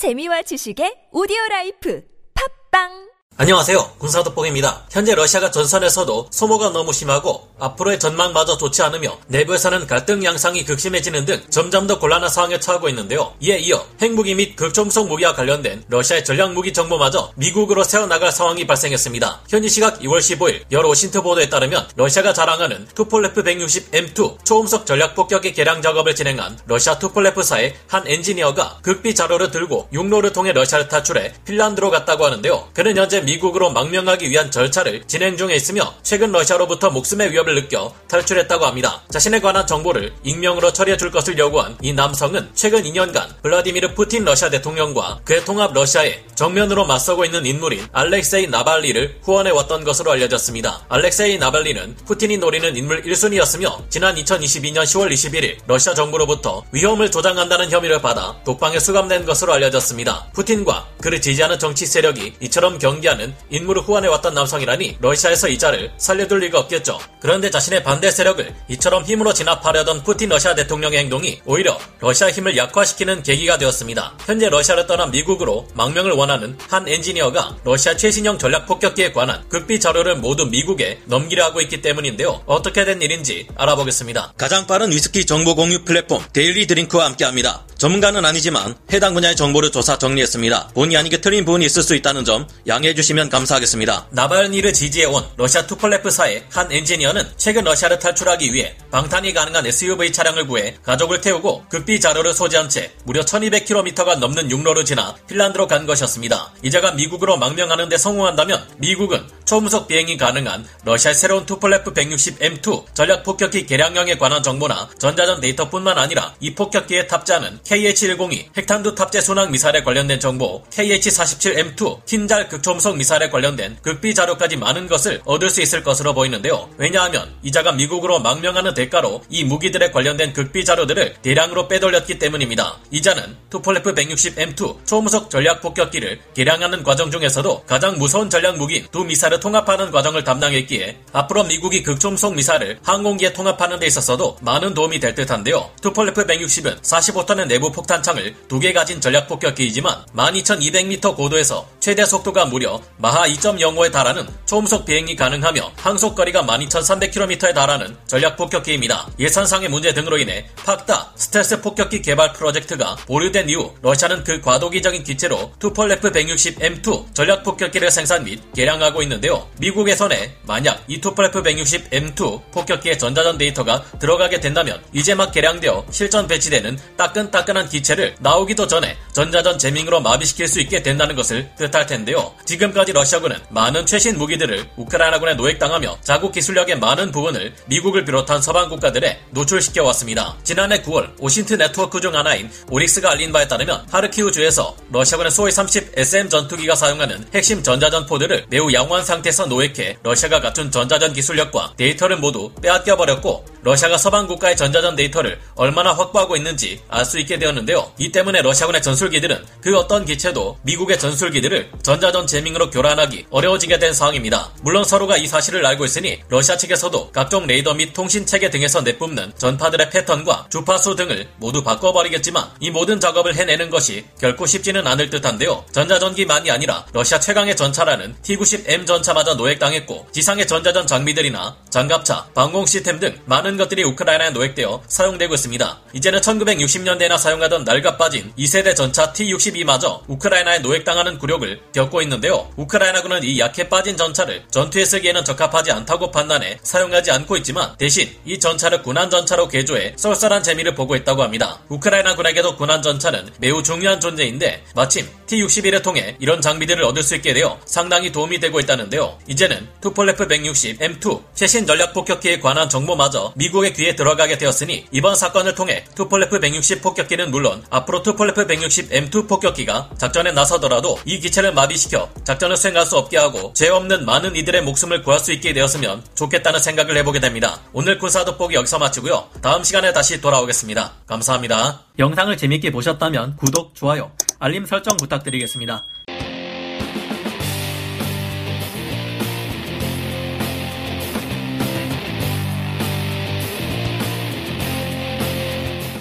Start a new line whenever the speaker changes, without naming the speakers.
재미와 지식의 오디오 라이프. 팟빵
안녕하세요. 군사도뽕입니다. 현재 러시아가 전선에서도 소모가 너무 심하고 앞으로의 전망마저 좋지 않으며 내부에서는 갈등 양상이 극심해지는 등 점점 더 곤란한 상황에 처하고 있는데요. 이에 이어 핵무기 및 극초음속 무기와 관련된 러시아의 전략 무기 정보마저 미국으로 새어나갈 상황이 발생했습니다. 현지 시각 2월 15일 여러 OSINT 보도에 따르면 러시아가 자랑하는 투폴레프 160M2 초음속 전략 폭격기 개량 작업을 진행한 러시아 투폴레프사의 한 엔지니어가 극비 자료를 들고 육로를 통해 러시아를 탈출해 핀란드로 갔다고 하는데요. 그는 현재 미국으로 망명하기 위한 절차를 진행 중에 있으며 최근 러시아로부터 목숨의 위협을 느껴 탈출했다고 합니다. 자신에 관한 정보를 익명으로 처리해 줄 것을 요구한 이 남성은 최근 2년간 블라디미르 푸틴 러시아 대통령과 그의 통합 러시아에 정면으로 맞서고 있는 인물인 알렉세이 나발리를 후원해 왔던 것으로 알려졌습니다. 알렉세이 나발리는 푸틴이 노리는 인물 1순위였으며 지난 2022년 10월 21일 러시아 정부로부터 위험을 조장한다는 혐의를 받아 독방에 수감된 것으로 알려졌습니다. 푸틴과 그를 지지하는 정치 세력이 이처럼 경계하는 인물을 후원해 왔던 남성이라니 러시아에서 이 자를 살려둘 리가 없겠죠. 그런데 자신의 반대 세력을 이처럼 힘으로 진압하려던 푸틴 러시아 대통령의 행동이 오히려 러시아 힘을 약화시키는 계기가 되었습니다. 현재 러시아를 떠난 미국으로 망명을 원하는 한 엔지니어가 러시아 최신형 전략 폭격기에 관한 극비 자료를 모두 미국에 넘기려 하고 있기 때문인데요. 어떻게 된 일인지 알아보겠습니다.
가장 빠른 위스키 정보 공유 플랫폼 데일리 드링크와 함께합니다. 전문가는 아니지만 해당 분야의 정보를 조사 정리했습니다. 본의 아니게 틀린 부분이 있을 수 있다는 점 양해해 주시면 감사하겠습니다.
나발니를 지지해온 러시아 투폴레프사의 한 엔지니어는 최근 러시아를 탈출하기 위해 방탄이 가능한 SUV 차량을 구해 가족을 태우고 극비 자료를 소지한 채 무려 1200km가 넘는 육로를 지나 핀란드로 간 것이었습니다. 이자가 미국으로 망명하는 데 성공한다면 미국은 초음속 비행이 가능한 러시아의 새로운 투폴레프 160M2 전략 폭격기 개량형에 관한 정보나 전자전 데이터뿐만 아니라 이 폭격기에 탑재하는 KH-102 핵탄두 탑재 순항 미사일에 관련된 정보, KH-47M2 킨잘 극초음속 미사일에 관련된 극비 자료까지 많은 것을 얻을 수 있을 것으로 보이는데요. 왜냐하면 이자가 미국으로 망명하는 대가로 이 무기들에 관련된 극비 자료들을 대량으로 빼돌렸기 때문입니다. 이자는 투폴레프 160M2 초음속 전략 폭격기를 개량하는 과정 중에서도 가장 무서운 전략 무기인 두 미사일을 통합하는 과정을 담당했기에 앞으로 미국이 극초음속 미사일을 항공기에 통합하는 데 있어서도 많은 도움이 될 듯한데요. 투폴레프 160은 45톤의 내부 폭탄창을 두 개 가진 전략 폭격기이지만 12,200m 고도에서 최대 속도가 무려 마하 2.05에 달하는 초음속 비행이 가능하며 항속 거리가 12,300km에 달하는 전략 폭격기입니다. 예산상의 문제 등으로 인해 PAK DA 스텔스 폭격기 개발 프로젝트가 보류된 이후 러시아는 그 과도기적인 기체로 투폴레프 160M2 전략 폭격기를 생산 및 개량하고 있는데요. 미국의 손에 만약 이 투폴레프 160M2 폭격기의 전자전 데이터가 들어가게 된다면 이제 막 개량되어 실전 배치되는 따끈따끈 한 기체를 나오기도 전에 전자전 jamming으로 마비시킬 수 있게 된다는 것을 뜻할 텐데요. 지금까지 러시아군은 많은 최신 무기들을 우크라이나군에 노획당하며 자국 기술력의 많은 부분을 미국을 비롯한 서방 국가들에 노출시켜 왔습니다. 지난해 9월 OSINT 네트워크 중 하나인 오릭스가 알린 바에 따르면 하르키우주에서 러시아군의 수호이 30 SM 전투기가 사용하는 핵심 전자전 pod를 매우 양호한 상태에서 노획해 러시아가 갖춘 전자전 기술력과 데이터를 모두 빼앗겨 버렸고 러시아가 서방 국가의 전자전 데이터를 얼마나 확보하고 있는지 알 수 있게 되었는데요. 이 때문에 러시아군의 전술기들은 그 어떤 기체도 미국의 전술기들을 전자전 jamming으로 교란하기 어려워지게 된 상황입니다. 물론 서로가 이 사실을 알고 있으니 러시아 측에서도 각종 레이더 및 통신 체계 등에서 내뿜는 전파들의 패턴과 주파수 등을 모두 바꿔버리겠지만 이 모든 작업을 해내는 것이 결코 쉽지는 않을 듯한데요. 전자전기만이 아니라 러시아 최강의 전차라는 T-90M 전차마저 노획당했고 지상의 전자전 장비들이나 장갑차, 방공 시스템 등 많은 것들이 우크라이나에 노획되어 사용되고 있습니다. 이제는 1960년대나 사용 하던 낡아 빠진 2세대 전차 T-62마저 우크라이나에 노획당하는 굴욕을 겪고 있는데요. 우크라이나군은 이 약해 빠진 전차를 전투에 쓰기에는 적합하지 않다고 판단해 사용하지 않고 있지만 대신 이 전차를 구난 전차로 개조해 쏠쏠한 재미를 보고 있다고 합니다. 우크라이나 군에게도 구난 전차는 매우 중요한 존재인데 마침 T-61을 통해 이런 장비들을 얻을 수 있게 되어 상당히 도움이 되고 있다는데요. 이제는 투폴레프 160 M2 최신 전략 폭격기에 관한 정보마저 미국의 귀에 들어가게 되었으니 이번 사건을 통해 투폴레프 160 폭격기는 물론 앞으로 투폴레프 160 M2 폭격기가 작전에 나서더라도 이 기체를 마비시켜 작전을 수행할 수 없게 하고 죄 없는 많은 이들의 목숨을 구할 수 있게 되었으면 좋겠다는 생각을 해보게 됩니다. 오늘 군사 돋보기 여기서 마치고요. 다음 시간에 다시 돌아오겠습니다. 감사합니다.
영상을 재밌게 보셨다면 구독, 좋아요, 알림 설정 부탁드리겠습니다.